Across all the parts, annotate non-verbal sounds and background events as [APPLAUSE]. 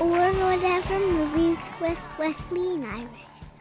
Or whatever movies with Wesley and Iris.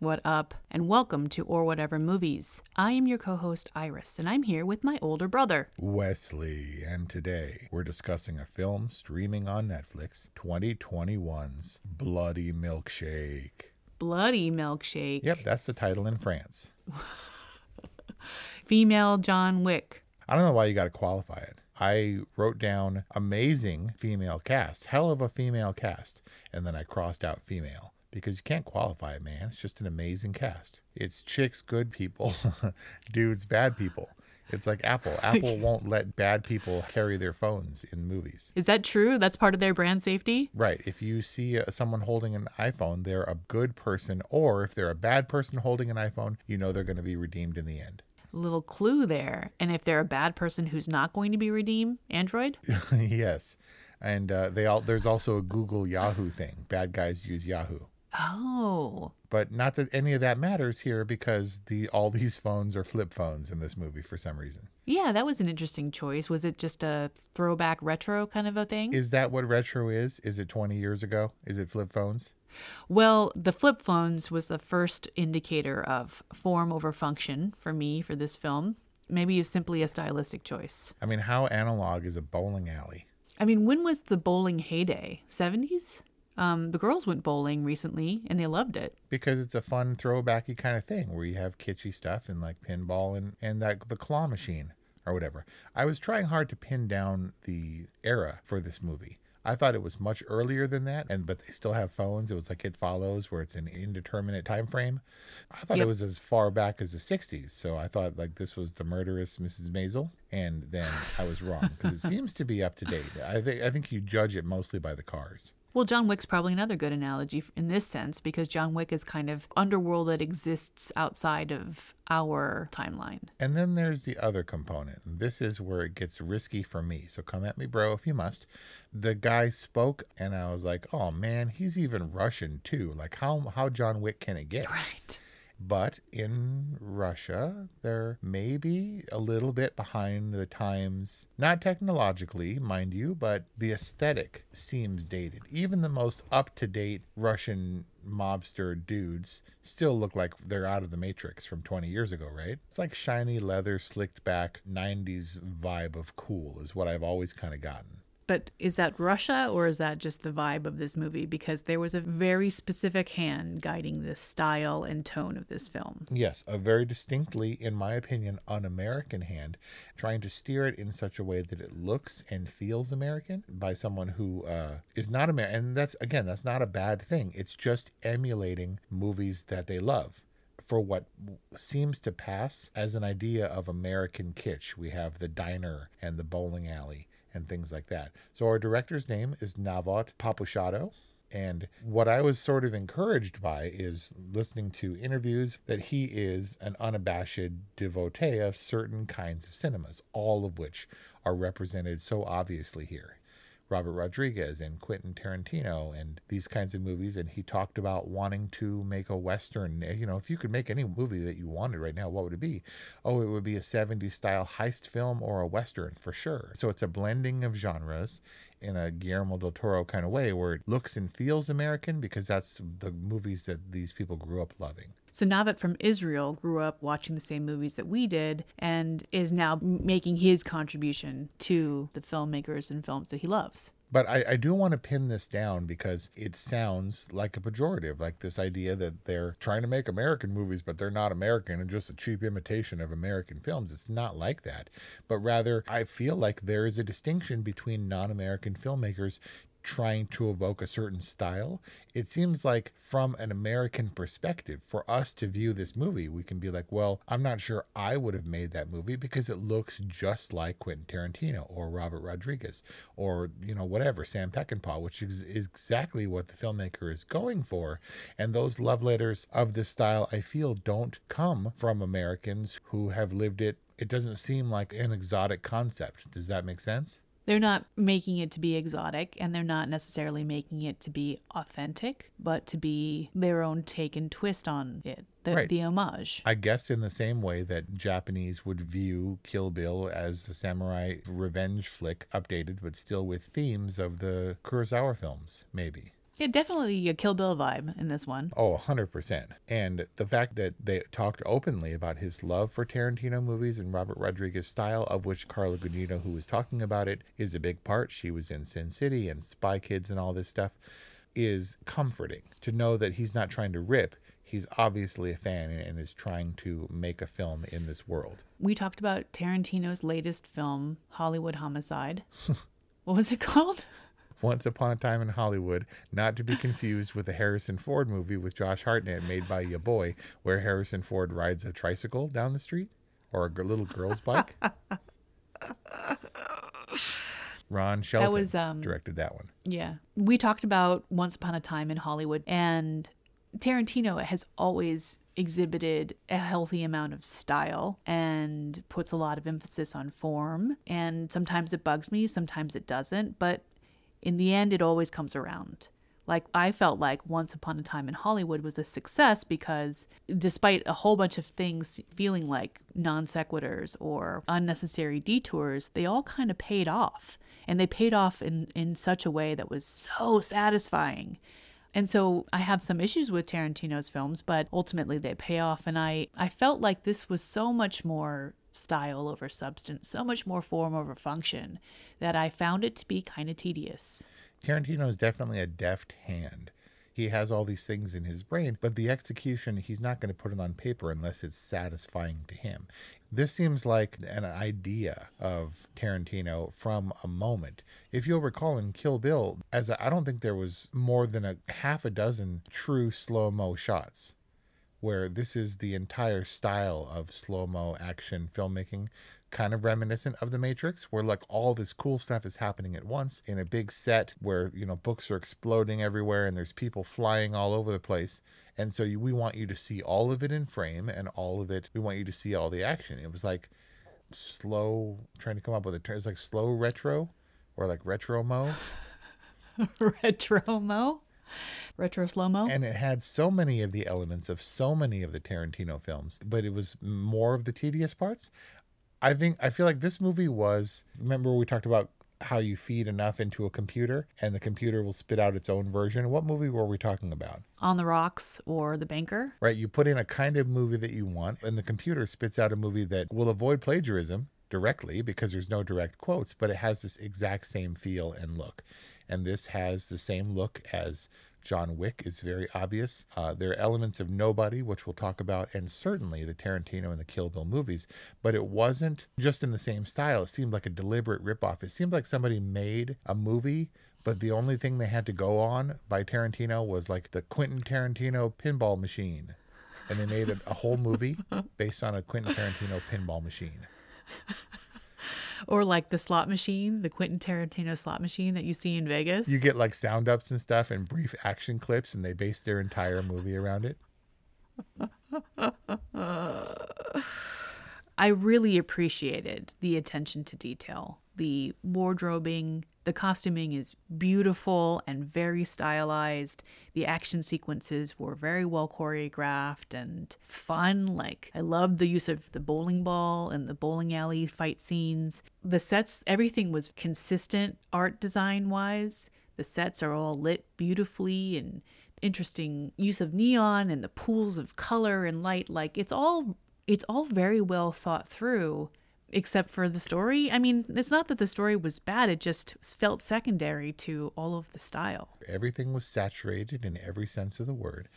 What up, and welcome to Or Whatever Movies. I am your co host Iris, and I'm here with my older brother. Wesley, and today we're discussing a film streaming on Netflix 2021's Bloody Milkshake. Bloody Milkshake. Yep, that's the title in France. [LAUGHS] Female John Wick. I don't know why you got to qualify it. I wrote down amazing female cast, hell of a female cast, and then I crossed out female because you can't qualify it, man. It's just an amazing cast. It's chicks, good people, [LAUGHS] dudes, bad people. It's like Apple. [LAUGHS] Apple won't let bad people carry their phones in movies. Is that true? That's part of their brand safety? Right. If you see uh, someone holding an iPhone, they're a good person, or if they're a bad person holding an iPhone, you know they're going to be redeemed in the end. Little clue there. And if they're a bad person who's not going to be redeemed, Android? [LAUGHS] yes. And uh, they all there's also a Google Yahoo thing. Bad guys use Yahoo. Oh. But not that any of that matters here because the all these phones are flip phones in this movie for some reason. Yeah, that was an interesting choice. Was it just a throwback retro kind of a thing? Is that what retro is? Is it 20 years ago? Is it flip phones? Well, the flip phones was the first indicator of form over function for me for this film. Maybe it's simply a stylistic choice. I mean, how analog is a bowling alley? I mean, when was the bowling heyday? 70s? Um, the girls went bowling recently and they loved it. Because it's a fun throwbacky kind of thing where you have kitschy stuff and like pinball and, and that the claw machine or whatever. I was trying hard to pin down the era for this movie. I thought it was much earlier than that, and but they still have phones. It was like It Follows, where it's an indeterminate time frame. I thought Yep. it was as far back as the '60s, so I thought like this was the murderous Mrs. Maisel, and then I was wrong because it [LAUGHS] seems to be up to date. I think I think you judge it mostly by the cars. Well, John Wick's probably another good analogy in this sense because John Wick is kind of underworld that exists outside of our timeline. And then there's the other component. This is where it gets risky for me. So come at me, bro, if you must. The guy spoke, and I was like, "Oh man, he's even Russian too. Like how how John Wick can it get?" Right. But in Russia, they're maybe a little bit behind the times, not technologically, mind you, but the aesthetic seems dated. Even the most up to date Russian mobster dudes still look like they're out of the Matrix from 20 years ago, right? It's like shiny leather, slicked back 90s vibe of cool, is what I've always kind of gotten. But is that Russia or is that just the vibe of this movie? Because there was a very specific hand guiding the style and tone of this film. Yes, a very distinctly, in my opinion, un American hand, trying to steer it in such a way that it looks and feels American by someone who uh, is not American. And that's, again, that's not a bad thing. It's just emulating movies that they love. For what seems to pass as an idea of American kitsch, we have the diner and the bowling alley and things like that. So our director's name is Navot Papushado. And what I was sort of encouraged by is listening to interviews that he is an unabashed devotee of certain kinds of cinemas, all of which are represented so obviously here. Robert Rodriguez and Quentin Tarantino and these kinds of movies. And he talked about wanting to make a Western. You know, if you could make any movie that you wanted right now, what would it be? Oh, it would be a 70s style heist film or a Western for sure. So it's a blending of genres in a Guillermo del Toro kind of way where it looks and feels American because that's the movies that these people grew up loving. So Navot from Israel grew up watching the same movies that we did and is now making his contribution to the filmmakers and films that he loves. But I, I do want to pin this down because it sounds like a pejorative, like this idea that they're trying to make American movies, but they're not American and just a cheap imitation of American films. It's not like that. But rather, I feel like there is a distinction between non American filmmakers trying to evoke a certain style. It seems like, from an American perspective, for us to view this movie, we can be like, well, I'm not sure I would have made that movie because it looks just like Quentin Tarantino or Robert Rodriguez or, you know, whatever, Sam Peckinpah, which is, exactly what the filmmaker is going for. And those love letters of this style, I feel, don't come from Americans who have lived it. It doesn't seem like an exotic concept. Does that make sense? They're not making it to be exotic and they're not necessarily making it to be authentic, but to be their own take and twist on it, the, Right. the homage. I guess in the same way that Japanese would view Kill Bill as a samurai revenge flick, updated, but still with themes of the Kurosawa films, maybe. Yeah, definitely a Kill Bill vibe in this one. Oh, 100%. And the fact that they talked openly about his love for Tarantino movies and Robert Rodriguez style, of which Carla Gugino, who was talking about it, is a big part. She was in Sin City and Spy Kids and all this stuff, is comforting to know that he's not trying to rip. He's obviously a fan and, and is trying to make a film in this world. We talked about Tarantino's latest film, Hollywood Homicide. [LAUGHS] what was it called? Once Upon a Time in Hollywood, not to be confused with the Harrison Ford movie with Josh Hartnett made by Ya Boy, where Harrison Ford rides a tricycle down the street or a little girl's bike. [LAUGHS] Ron Shelton was, um, directed that one. Yeah. We talked about Once Upon a Time in Hollywood, and Tarantino has always exhibited a healthy amount of style and puts a lot of emphasis on form. And sometimes it bugs me, sometimes it doesn't, but in the end, it always comes around. Like, I felt like Once Upon a Time in Hollywood was a success because despite a whole bunch of things feeling like non sequiturs or unnecessary detours, they all kind of paid off. And they paid off in, in such a way that was so satisfying. And so I have some issues with Tarantino's films, but ultimately they pay off. And I, I felt like this was so much more style over substance, so much more form over function, that I found it to be kind of tedious. Tarantino is definitely a deft hand. He has all these things in his brain, but the execution, he's not going to put it on paper unless it's satisfying to him. This seems like an idea of Tarantino from a moment. If you'll recall in Kill Bill, as I don't think there was more than a half a dozen true slow mo shots where this is the entire style of slow mo action filmmaking, kind of reminiscent of The Matrix, where like all this cool stuff is happening at once in a big set where, you know, books are exploding everywhere and there's people flying all over the place. And so you, we want you to see all of it in frame and all of it, we want you to see all the action. It was like slow, trying to come up with a term, it's like slow retro or like retro mo. [LAUGHS] Retro mo? Retro slow mo? And it had so many of the elements of so many of the Tarantino films, but it was more of the tedious parts. I think I feel like this movie was remember we talked about how you feed enough into a computer and the computer will spit out its own version. What movie were we talking about? On the Rocks or The Banker? Right, you put in a kind of movie that you want and the computer spits out a movie that will avoid plagiarism directly because there's no direct quotes, but it has this exact same feel and look. And this has the same look as John Wick is very obvious. Uh, there are elements of Nobody, which we'll talk about, and certainly the Tarantino and the Kill Bill movies, but it wasn't just in the same style. It seemed like a deliberate ripoff. It seemed like somebody made a movie, but the only thing they had to go on by Tarantino was like the Quentin Tarantino pinball machine. And they made a, a whole movie based on a Quentin Tarantino pinball machine. Or like the slot machine, the Quentin Tarantino slot machine that you see in Vegas? You get like sound ups and stuff and brief action clips, and they base their entire movie around it. I really appreciated the attention to detail. The wardrobing, the costuming is beautiful and very stylized. The action sequences were very well choreographed and fun. Like, I loved the use of the bowling ball and the bowling alley fight scenes. The sets, everything was consistent art design wise. The sets are all lit beautifully and interesting use of neon and the pools of color and light. Like, it's all it's all very well thought through, except for the story. I mean, it's not that the story was bad, it just felt secondary to all of the style. Everything was saturated in every sense of the word.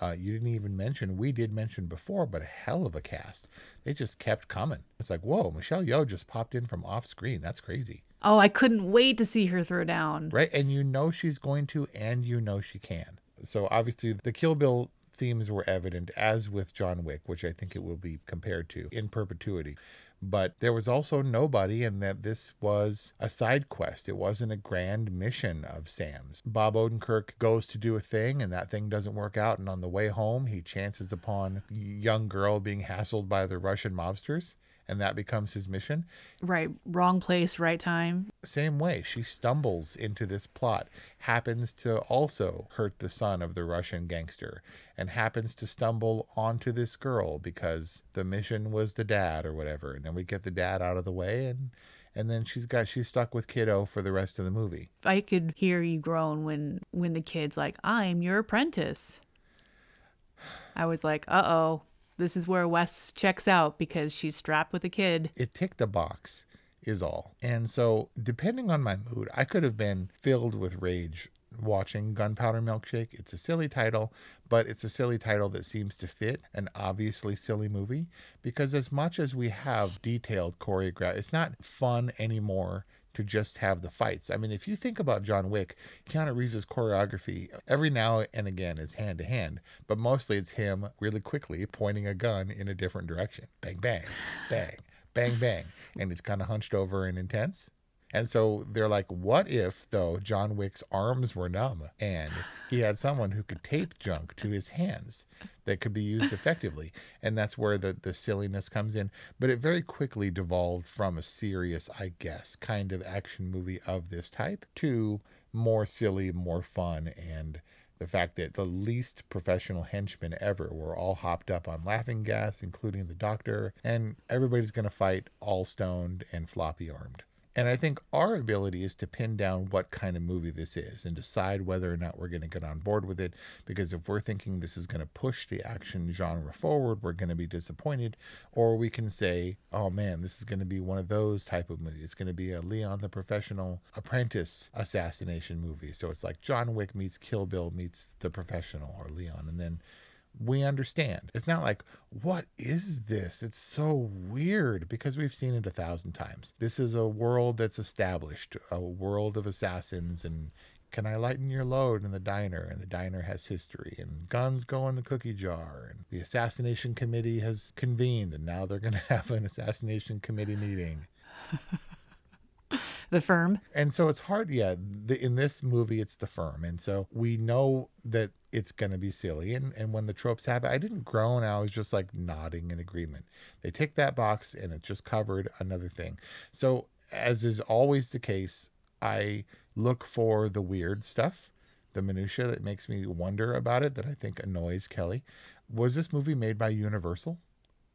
Uh, you didn't even mention, we did mention before, but a hell of a cast. They just kept coming. It's like, whoa, Michelle Yeoh just popped in from off screen. That's crazy. Oh, I couldn't wait to see her throw down. Right. And you know she's going to, and you know she can. So obviously, the Kill Bill themes were evident, as with John Wick, which I think it will be compared to in perpetuity. But there was also nobody, and that this was a side quest. It wasn't a grand mission of Sam's. Bob Odenkirk goes to do a thing, and that thing doesn't work out. And on the way home, he chances upon young girl being hassled by the Russian mobsters and that becomes his mission. Right, wrong place, right time. Same way, she stumbles into this plot, happens to also hurt the son of the Russian gangster, and happens to stumble onto this girl because the mission was the dad or whatever. And then we get the dad out of the way and and then she's got she's stuck with kiddo for the rest of the movie. I could hear you groan when when the kid's like, "I'm your apprentice." I was like, "Uh oh, this is where Wes checks out because she's strapped with a kid. It ticked a box, is all. And so, depending on my mood, I could have been filled with rage watching Gunpowder Milkshake. It's a silly title, but it's a silly title that seems to fit an obviously silly movie because, as much as we have detailed choreograph, it's not fun anymore to just have the fights. I mean, if you think about John Wick, Keanu Reeves' choreography every now and again is hand to hand, but mostly it's him really quickly pointing a gun in a different direction. Bang, bang, bang, bang, bang. And it's kind of hunched over and intense. And so they're like, what if, though, John Wick's arms were numb and he had someone who could tape junk to his hands that could be used [LAUGHS] effectively? And that's where the, the silliness comes in. But it very quickly devolved from a serious, I guess, kind of action movie of this type to more silly, more fun, and the fact that the least professional henchmen ever were all hopped up on laughing gas, including the doctor, and everybody's going to fight all stoned and floppy armed. And I think our ability is to pin down what kind of movie this is and decide whether or not we're going to get on board with it. Because if we're thinking this is going to push the action genre forward, we're going to be disappointed. Or we can say, oh man, this is going to be one of those type of movies. It's going to be a Leon the Professional Apprentice assassination movie. So it's like John Wick meets Kill Bill meets the professional or Leon. And then we understand. It's not like, what is this? It's so weird because we've seen it a thousand times. This is a world that's established, a world of assassins and can I lighten your load in the diner? And the diner has history, and guns go in the cookie jar, and the assassination committee has convened, and now they're going [LAUGHS] to have an assassination committee meeting. The firm. And so it's hard. Yeah, the, in this movie, it's the firm, and so we know that it's going to be silly. And and when the tropes happen, I didn't groan. I was just like nodding in agreement. They tick that box, and it just covered another thing. So as is always the case, I look for the weird stuff, the minutia that makes me wonder about it, that I think annoys Kelly. Was this movie made by Universal?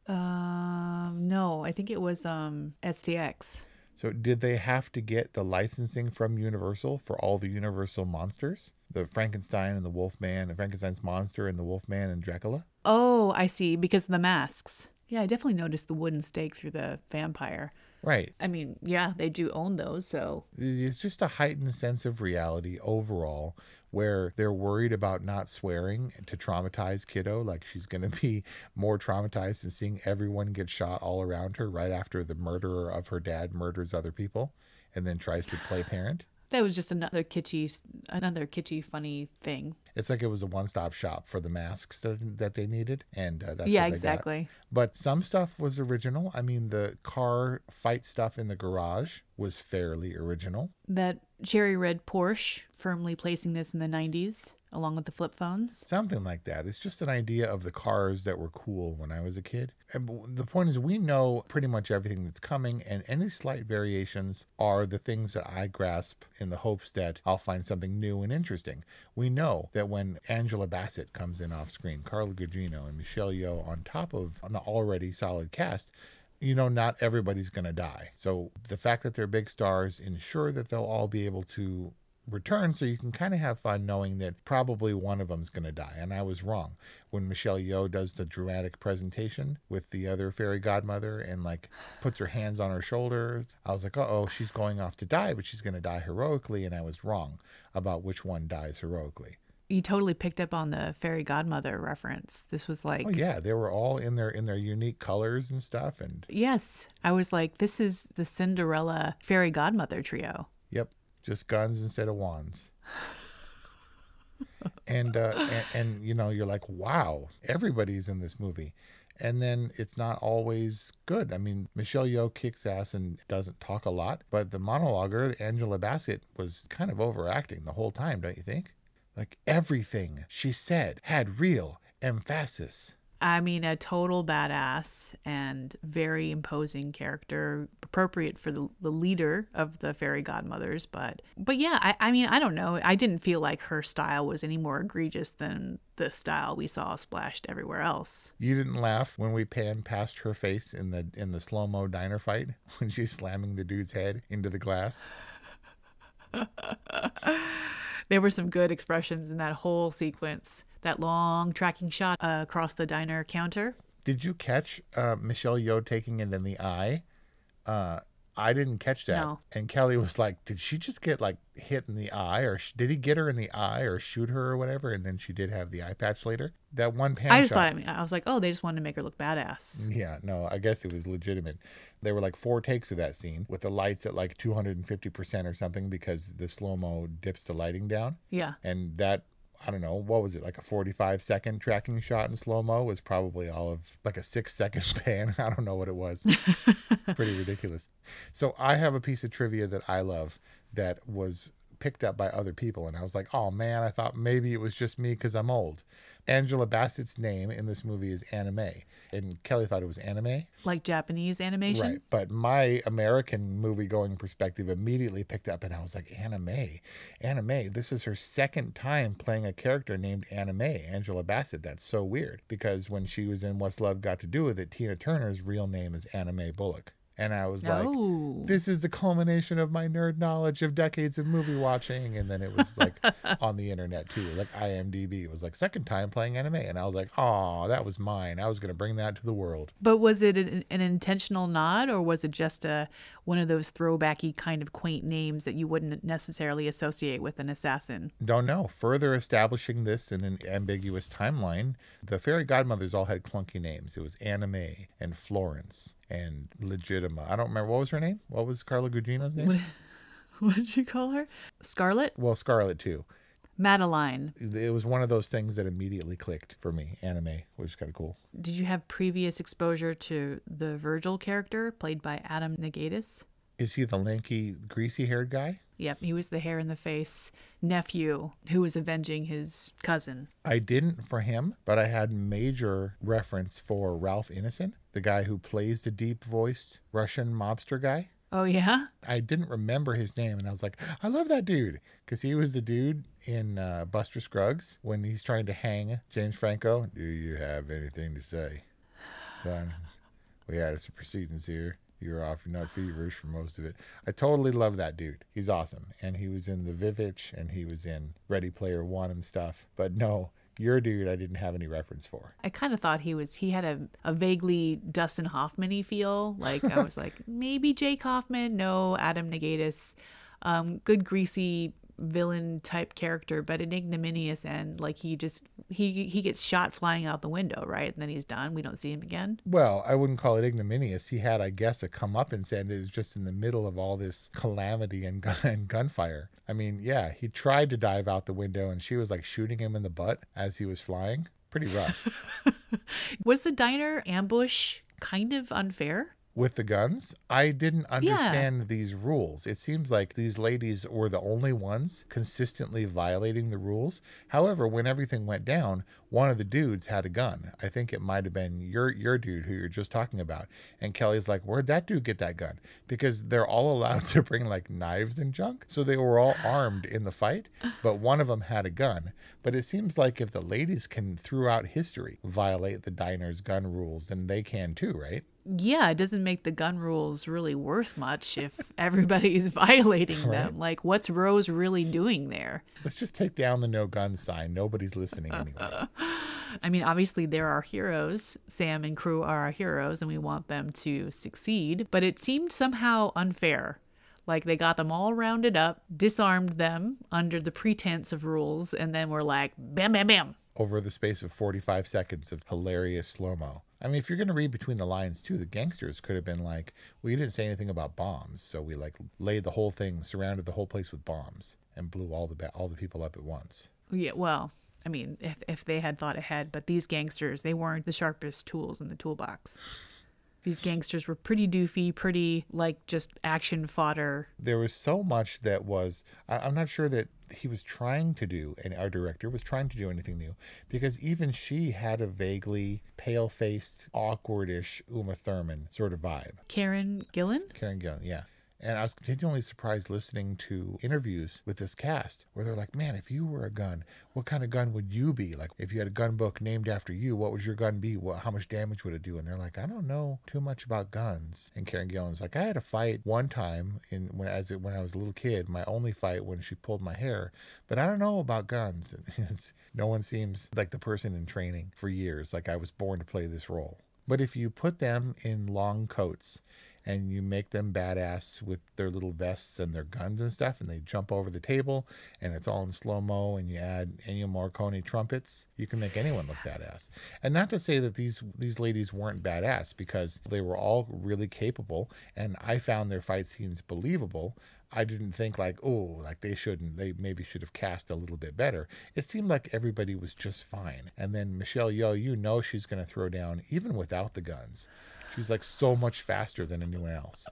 Um, no, I think it was um STX. So did they have to get the licensing from Universal for all the Universal monsters? The Frankenstein and the Wolfman, and Frankenstein's monster and the Wolfman and Dracula? Oh, I see, because of the masks. Yeah, I definitely noticed the wooden stake through the vampire. Right. I mean, yeah, they do own those, so it's just a heightened sense of reality overall where they're worried about not swearing to traumatize kiddo like she's going [LAUGHS] to be more traumatized than seeing everyone get shot all around her right after the murderer of her dad murders other people and then tries to play parent that was just another kitschy another kitschy funny thing. It's like it was a one-stop shop for the masks that, that they needed and uh, that's yeah exactly got. but some stuff was original. I mean the car fight stuff in the garage was fairly original. That cherry red porsche firmly placing this in the 90s along with the flip phones. Something like that. It's just an idea of the cars that were cool when I was a kid. And the point is, we know pretty much everything that's coming, and any slight variations are the things that I grasp in the hopes that I'll find something new and interesting. We know that when Angela Bassett comes in off screen, Carla Gugino and Michelle Yeoh on top of an already solid cast, you know, not everybody's going to die. So the fact that they're big stars ensure that they'll all be able to return, so you can kind of have fun knowing that probably one of them's going to die. And I was wrong when Michelle Yeoh does the dramatic presentation with the other fairy godmother and like puts her hands on her shoulders. I was like, oh, she's going off to die, but she's going to die heroically. And I was wrong about which one dies heroically. You totally picked up on the fairy godmother reference. This was like Oh yeah, they were all in their in their unique colors and stuff and Yes. I was like, this is the Cinderella fairy godmother trio. Just guns instead of wands. and, uh, and and you know, you're like, wow, everybody's in this movie. And then it's not always good. I mean, Michelle Yeoh kicks ass and doesn't talk a lot, but the monologuer, Angela Bassett, was kind of overacting the whole time, don't you think? Like everything she said had real emphasis. I mean, a total badass and very imposing character, appropriate for the, the leader of the fairy godmothers. But, but yeah, I, I mean, I don't know. I didn't feel like her style was any more egregious than the style we saw splashed everywhere else. You didn't laugh when we panned past her face in the in the slow mo diner fight [LAUGHS] when she's slamming the dude's head into the glass. [LAUGHS] there were some good expressions in that whole sequence. That long tracking shot uh, across the diner counter. Did you catch uh, Michelle Yeoh taking it in the eye? Uh, I didn't catch that. No. And Kelly was like, "Did she just get like hit in the eye, or sh- did he get her in the eye, or shoot her, or whatever?" And then she did have the eye patch later. That one pan. I just shot, thought. I, was like, oh, they just wanted to make her look badass. Yeah, no, I guess it was legitimate. There were like four takes of that scene with the lights at like 250% or something because the slow mo dips the lighting down. Yeah. And that, I don't know, what was it, like a 45 second tracking shot in slow mo was probably all of like a six second [LAUGHS] pan. I don't know what it was. [LAUGHS] Pretty ridiculous. So I have a piece of trivia that I love that was picked up by other people and I was like, "Oh man, I thought maybe it was just me cuz I'm old." Angela Bassett's name in this movie is Anna May, and Kelly thought it was anime. Like Japanese animation. Right. But my American movie going perspective immediately picked up and I was like, Anna May, Anime. This is her second time playing a character named Anna May, Angela Bassett. That's so weird because when she was in What's Love Got to Do with It, Tina Turner's real name is Anna Mae Bullock. And I was like, Oh. this is the culmination of my nerd knowledge of decades of movie watching. And then it was like [LAUGHS] on the internet too, like IMDb. It was like second time playing Anna May. And I was like, oh, that was mine. I was going to bring that to the world. But was it an, an intentional nod, or was it just a one of those throwbacky kind of quaint names that you wouldn't necessarily associate with an assassin? Don't know. Further establishing this in an ambiguous timeline, the fairy godmothers all had clunky names. It was Anna May and Florence and Legitima. I don't remember what was her name. What was Carla Gugino's name? What, [LAUGHS] what did you call her? Scarlet? Well, Scarlet too. Madeline. It was one of those things that immediately clicked for me. Anna May, which is kind of cool. Did you have previous exposure to the Virgil character played by Adam Nagaitis? Is he the lanky, greasy-haired guy? Yep, he was the hair in the face nephew who was avenging his cousin. I didn't for him, but I had major reference for Ralph Ineson, the guy who plays the deep-voiced Russian mobster guy. Oh, yeah? I didn't remember his name, and I was like, I love that dude because he was the dude in uh, Buster Scruggs when he's trying to hang James Franco. Do you have anything to say, son? We had some proceedings here. You were off. Not feverish for most of it. I totally love that dude. He's awesome, and he was in the Vivitch, and he was in Ready Player One and stuff. But no, your dude, I didn't have any reference for. I kind of thought he was, he had a, a vaguely Dustin Hoffman feel. Like, I was [LAUGHS] like, maybe Jake Hoffman. No, Adam Nagaitis. Um, good, greasy villain type character, but an ignominious end. like he just he he gets shot flying out the window, right? And then he's done. We don't see him again. Well, I wouldn't call it ignominious. He had, I guess, a comeuppance, and said it was just in the middle of all this calamity and, gun, [LAUGHS] and gunfire. I mean, yeah, he tried to dive out the window, and she was like shooting him in the butt as he was flying. Pretty rough. [LAUGHS] Was the diner ambush kind of unfair? With the guns. I didn't understand these rules. It seems like these ladies were the only ones consistently violating the rules. However, when everything went down, one of the dudes had a gun. I think it might have been your your dude who you're just talking about. And Kelly's like, "Where'd that dude get that gun?" Because they're all allowed [LAUGHS] to bring like knives and junk. So they were all armed in the fight, but one of them had a gun. But it seems like if the ladies can throughout history violate the diner's gun rules, then they can too, right? Yeah, it doesn't make the gun rules really worth much if [LAUGHS] everybody is violating Right. them. Like, what's Rose really doing there? Let's just take down the no gun sign. Nobody's listening anyway. [LAUGHS] I mean, obviously, they're our heroes. Sam and crew are our heroes, and we want them to succeed. But it seemed somehow unfair. Like they got them all rounded up, disarmed them under the pretense of rules, and then we're like, bam, bam, bam. over the space of 45 seconds of hilarious slow mo. I mean, if you're going to read between the lines too, the gangsters could have been like, well, you didn't say anything about bombs, so we like laid the whole thing, surrounded the whole place with bombs, and blew all the ba- all the people up at once. Yeah, well, I mean, if, if they had thought ahead, but these gangsters, they weren't the sharpest tools in the toolbox. These gangsters were pretty doofy, pretty like just action fodder. There was so much that was, I, I'm not sure that he was trying to do, and our director was trying to do anything new, because even she had a vaguely pale faced, awkwardish Uma Thurman sort of vibe. Karen Gillan? Karen Gillan, yeah. And I was continually surprised listening to interviews with this cast where they're like, man, if you were a gun, what kind of gun would you be? Like, if you had a gun book named after you, what would your gun be? What, how much damage would it do? And they're like, I don't know too much about guns. And Karen Gillan's like, I had a fight one time in when as it, when I was a little kid, my only fight when she pulled my hair, but I don't know about guns. [LAUGHS] No one seems like the person in training for years. Like I was born to play this role. But if you put them in long coats and you make them badass with their little vests and their guns and stuff, and they jump over the table, and it's all in slow mo, and you add Ennio Morricone trumpets, you can make anyone look badass. And not to say that these these ladies weren't badass, because they were all really capable, and I found their fight scenes believable. I didn't think like, oh, like they shouldn't, they maybe should have cast a little bit better. It seemed like everybody was just fine. And then Michelle Yeoh, you know she's going to throw down even without the guns. She's like so much faster than anyone else.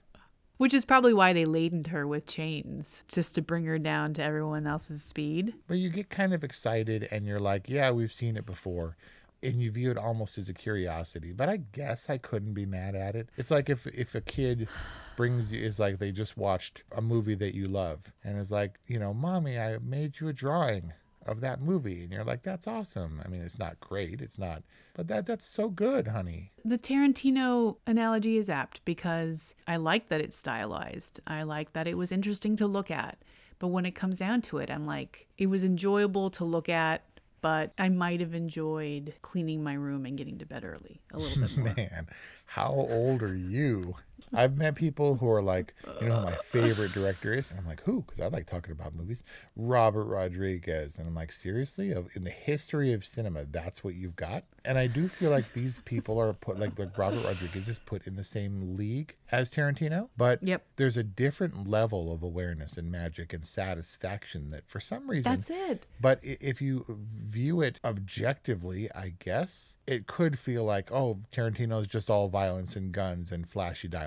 Which is probably why they ladened her with chains, just to bring her down to everyone else's speed. But you get kind of excited and you're like, yeah, we've seen it before. And you view it almost as a curiosity. But I guess I couldn't be mad at it. It's like if, if a kid brings you, is like they just watched a movie that you love and is like, you know, mommy, I made you a drawing of that movie. And you're like, that's awesome. I mean, it's not great. It's not, but that that's so good, honey. The Tarantino analogy is apt because I like that it's stylized. I like that it was interesting to look at. But when it comes down to it, I'm like, it was enjoyable to look at, but I might have enjoyed cleaning my room and getting to bed early a little bit more. [LAUGHS] Man, how old are you? I've met people who are like, you know who my favorite director is? And I'm like, who? Because I like talking about movies. Robert Rodriguez. And I'm like, seriously? Of in the history of cinema, that's what you've got? And I do feel like these people are put like like Robert Rodriguez is put in the same league as Tarantino. But Yep. there's a different level of awareness and magic and satisfaction that for some reason That's it. but if you view it objectively, I guess it could feel like, oh, Tarantino's just all violence and guns and flashy dialogue.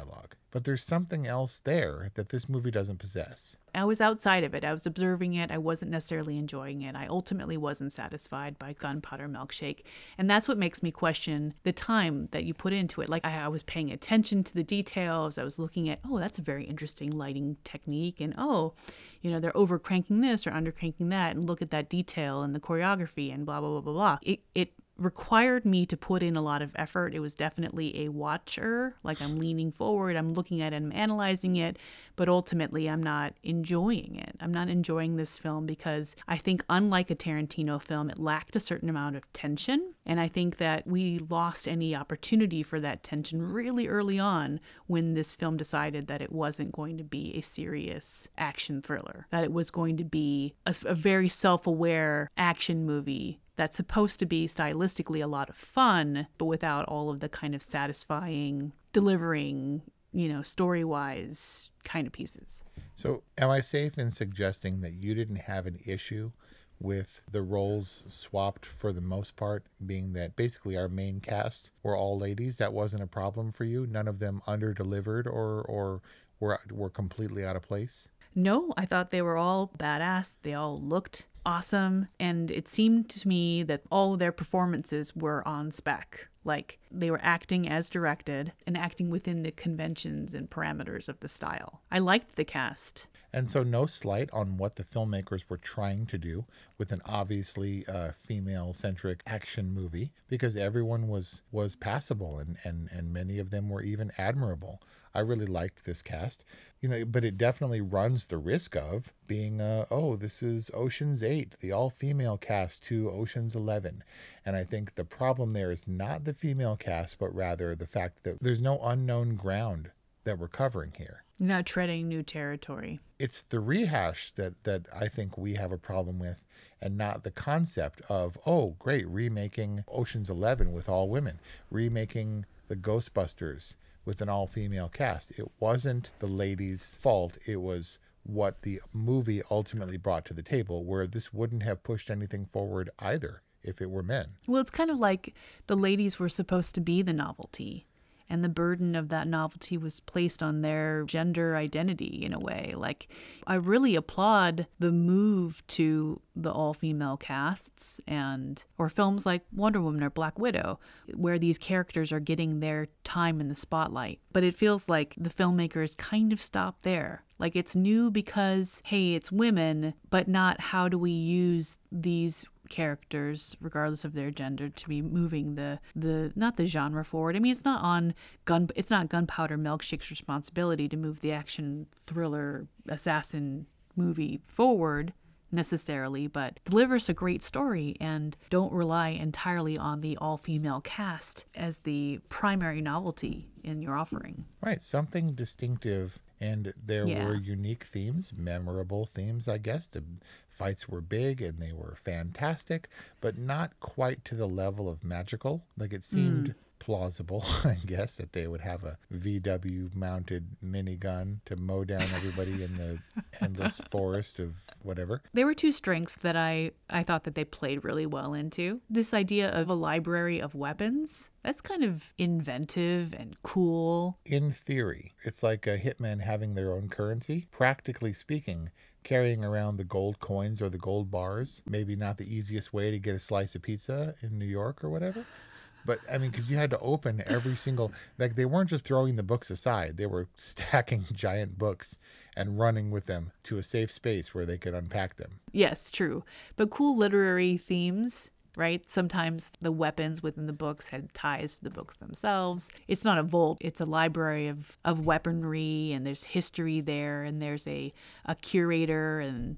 But there's something else there that this movie doesn't possess. I was outside of it. I was observing it. I wasn't necessarily enjoying it. I ultimately wasn't satisfied by Gunpowder Milkshake. And that's what makes me question the time that you put into it. Like, I, I was paying attention to the details. I was looking at, oh, that's a very interesting lighting technique. And, oh, you know, they're over cranking this or under cranking that. And look at that detail and the choreography and blah, blah, blah, blah, blah. It, it required me to put in a lot of effort. It was definitely a watcher. Like I'm leaning forward, I'm looking at it, I'm analyzing it, but ultimately I'm not enjoying it. I'm not enjoying this film because I think, unlike a Tarantino film, it lacked a certain amount of tension. And I think that we lost any opportunity for that tension really early on when this film decided that it wasn't going to be a serious action thriller, that it was going to be a, a very self aware action movie that's supposed to be stylistically a lot of fun, but without all of the kind of satisfying, delivering, you know, story wise kind of pieces. So, am I safe in suggesting that you didn't have an issue with the roles swapped for the most part, being that basically our main cast were all ladies? That wasn't a problem for you? None of them under delivered or, or were, were completely out of place? No, I thought they were all badass. They all looked awesome. And it seemed to me that all their performances were on spec. Like they were acting as directed and acting within the conventions and parameters of the style. I liked the cast. And so, no slight on what the filmmakers were trying to do with an obviously uh, female-centric action movie, because everyone was was passable, and and and many of them were even admirable. I really liked this cast, you know, but it definitely runs the risk of being, uh, oh, this is Ocean's Eight, the all-female cast to Ocean's Eleven, and I think the problem there is not the female cast, but rather the fact that there's no unknown ground that we're covering here. You're not treading new territory. It's the rehash that that I think we have a problem with, and not the concept of oh great remaking Ocean's Eleven with all women, remaking the Ghostbusters with an all-female cast. It wasn't the ladies' fault. It was what the movie ultimately brought to the table, where this wouldn't have pushed anything forward either if it were men. Well, it's kind of like the ladies were supposed to be the novelty and the burden of that novelty was placed on their gender identity in a way. Like, I really applaud the move to the all female casts and, or films like Wonder Woman or Black Widow, where these characters are getting their time in the spotlight. But it feels like the filmmakers kind of stop there. Like, it's new because, hey, it's women, but not how do we use these characters regardless of their gender to be moving the the not the genre forward i mean it's not on gun it's not gunpowder milkshake's responsibility to move the action thriller assassin movie forward necessarily, but deliver us a great story and don't rely entirely on the all female cast as the primary novelty in your offering. Right, something distinctive. And there Yeah. were unique themes, memorable themes, I guess. The fights were big and they were fantastic, but not quite to the level of magical. Like it seemed Mm. plausible, [LAUGHS] I guess, that they would have a VW mounted minigun to mow down everybody in the [LAUGHS] endless forest of whatever. There were two strengths that I, I thought that they played really well into. This idea of a library of weapons, that's kind of inventive and cool. In theory, it's like a hitman having their own currency. Practically speaking, carrying around the gold coins or the gold bars, maybe not the easiest way to get a slice of pizza in New York or whatever. But I mean, because you had to open every single, like, they weren't just throwing the books aside, they were [LAUGHS] stacking giant books and running with them to a safe space where they could unpack them. Yes, true. But cool literary themes, right? Sometimes the weapons within the books had ties to the books themselves. It's not a vault, it's a library of, of weaponry, and there's history there, and there's a, a curator. And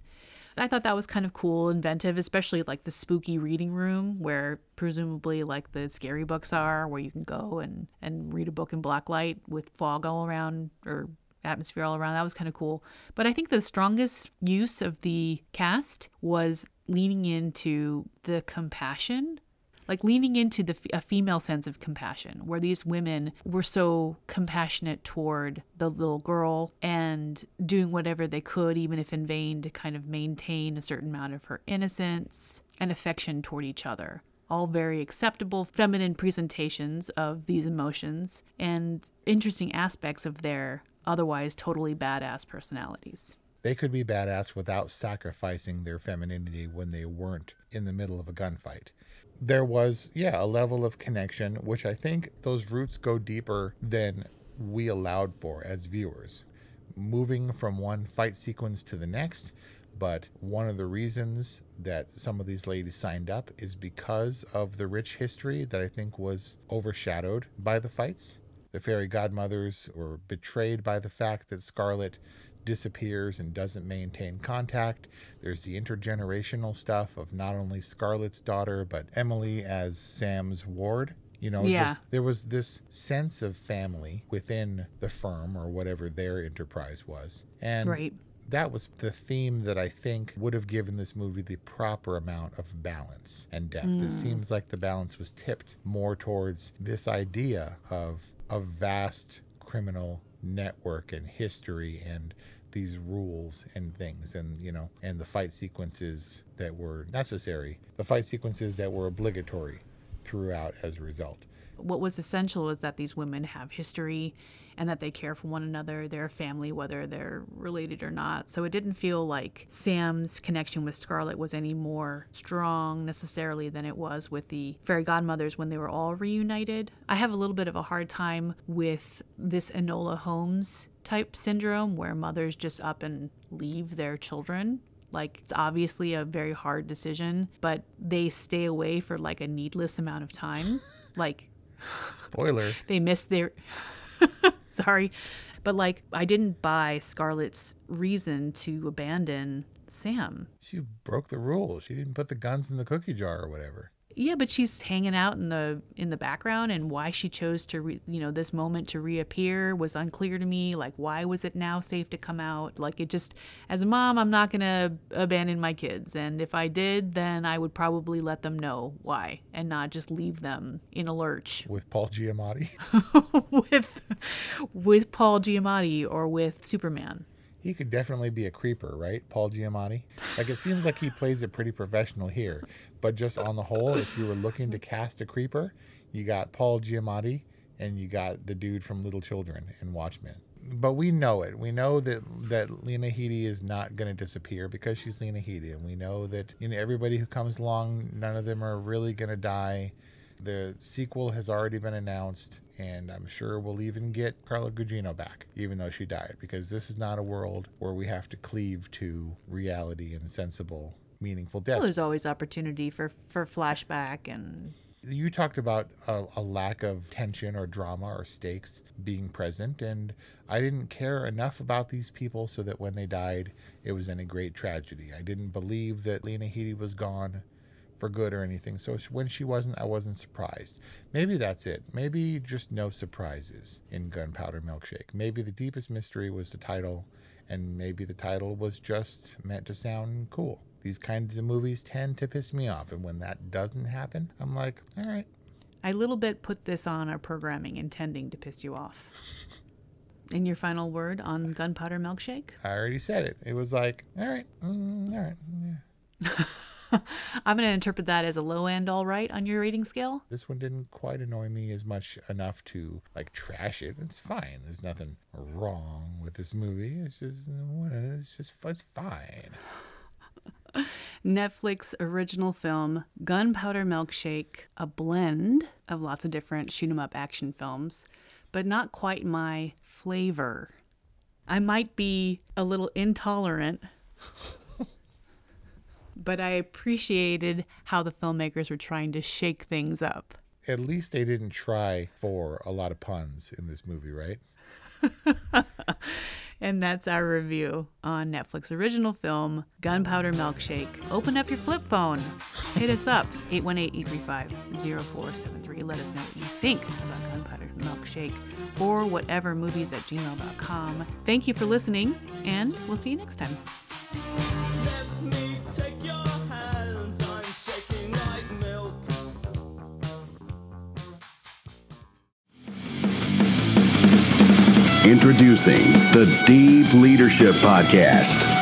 I thought that was kind of cool, inventive, especially like the spooky reading room where presumably like the scary books are, where you can go and, and read a book in black light with fog all around or atmosphere all around. That was kind of cool. But I think the strongest use of the cast was leaning into the compassion, like leaning into the a female sense of compassion, where these women were so compassionate toward the little girl and doing whatever they could, even if in vain, to kind of maintain a certain amount of her innocence and affection toward each other all very acceptable feminine presentations of these emotions and interesting aspects of their otherwise totally badass personalities. They could be badass without sacrificing their femininity when they weren't in the middle of a gunfight. There was, yeah, a level of connection, which I think those roots go deeper than we allowed for as viewers. Moving from one fight sequence to the next, but one of the reasons that some of these ladies signed up is because of the rich history that I think was overshadowed by the fights. The fairy godmothers were betrayed by the fact that Scarlet disappears and doesn't maintain contact. There's the intergenerational stuff of not only Scarlett's daughter, but Emily as Sam's ward. You know, Yeah. just there was this sense of family within the firm or whatever their enterprise was. And Right. that was the theme that I think would have given this movie the proper amount of balance and depth. It Mm. seems like the balance was tipped more towards this idea of a vast criminal network and history and these rules and things. And you know and the fight sequences that were necessary the fight sequences that were obligatory throughout as a result What was essential is that these women have history and that they care for one another, their family, whether they're related or not. So it didn't feel like Sam's connection with Scarlet was any more strong necessarily than it was with the fairy godmothers when they were all reunited. I have a little bit of a hard time with this Enola Holmes type syndrome where mothers just up and leave their children. Like it's obviously a very hard decision, but they stay away for like a needless amount of time. [LAUGHS] like Spoiler. [LAUGHS] they missed their [LAUGHS] sorry but like i didn't buy scarlett's reason to abandon sam She broke the rules. She didn't put the guns in the cookie jar or whatever. Yeah but she's hanging out in the in the background and why she chose to re, you know this moment to reappear was unclear to me. Like why was it now safe to come out? Like it just as a mom i'm not going to abandon my kids. And if i did then i would probably let them know why and not just leave them in a lurch. [LAUGHS] With Paul Giamatti. [LAUGHS] with with paul giamatti or with superman He could definitely be a creeper, right? Paul Giamatti. Like it seems like he plays it pretty professional here. But just on the whole, if you were looking to cast a creeper, you got Paul Giamatti and you got the dude from Little Children and Watchmen. But we know it. We know that that Lena Headey is not going to disappear because she's Lena Headey, and we know that you know everybody who comes along, none of them are really going to die. The sequel has already been announced, and I'm sure we'll even get Carla Gugino back, even though she died, because this is not a world where we have to cleave to reality and sensible, meaningful deaths. well, there's always opportunity for for flashback and you talked about a, a lack of tension or drama or stakes being present, and I didn't care enough about these people so that when they died, it was any great tragedy. I didn't believe that Lena Headey was gone for good or anything. So when she wasn't, I wasn't surprised. Maybe that's it. Maybe just no surprises in Gunpowder Milkshake. Maybe the deepest mystery was the title, and maybe the title was just meant to sound cool. These kinds of movies tend to piss me off, and when that doesn't happen, I'm like, all right. I little bit put this on our programming intending to piss you off. [LAUGHS] In your final word on Gunpowder Milkshake? I already said it. It was like, all right, mm, all right. Yeah. [LAUGHS] [LAUGHS] I'm going to interpret that as a low end all right on your rating scale. This one didn't quite annoy me as much enough to like trash it. It's fine. There's nothing wrong with this movie. It's just, it's just, it's fine. [LAUGHS] Netflix original film Gunpowder Milkshake, a blend of lots of different shoot 'em up action films, but not quite my flavor. I might be a little intolerant, but I appreciated how the filmmakers were trying to shake things up. At least they didn't try for a lot of puns in this movie, right? [LAUGHS] And that's our review on Netflix original film Gunpowder Milkshake. Open up your flip phone. Hit us up 818-835-0473. Let us know what you think about Gunpowder Milkshake or whatever movies at gmail.com. Thank you for listening, and we'll see you next time. Introducing the Deep Leadership Podcast.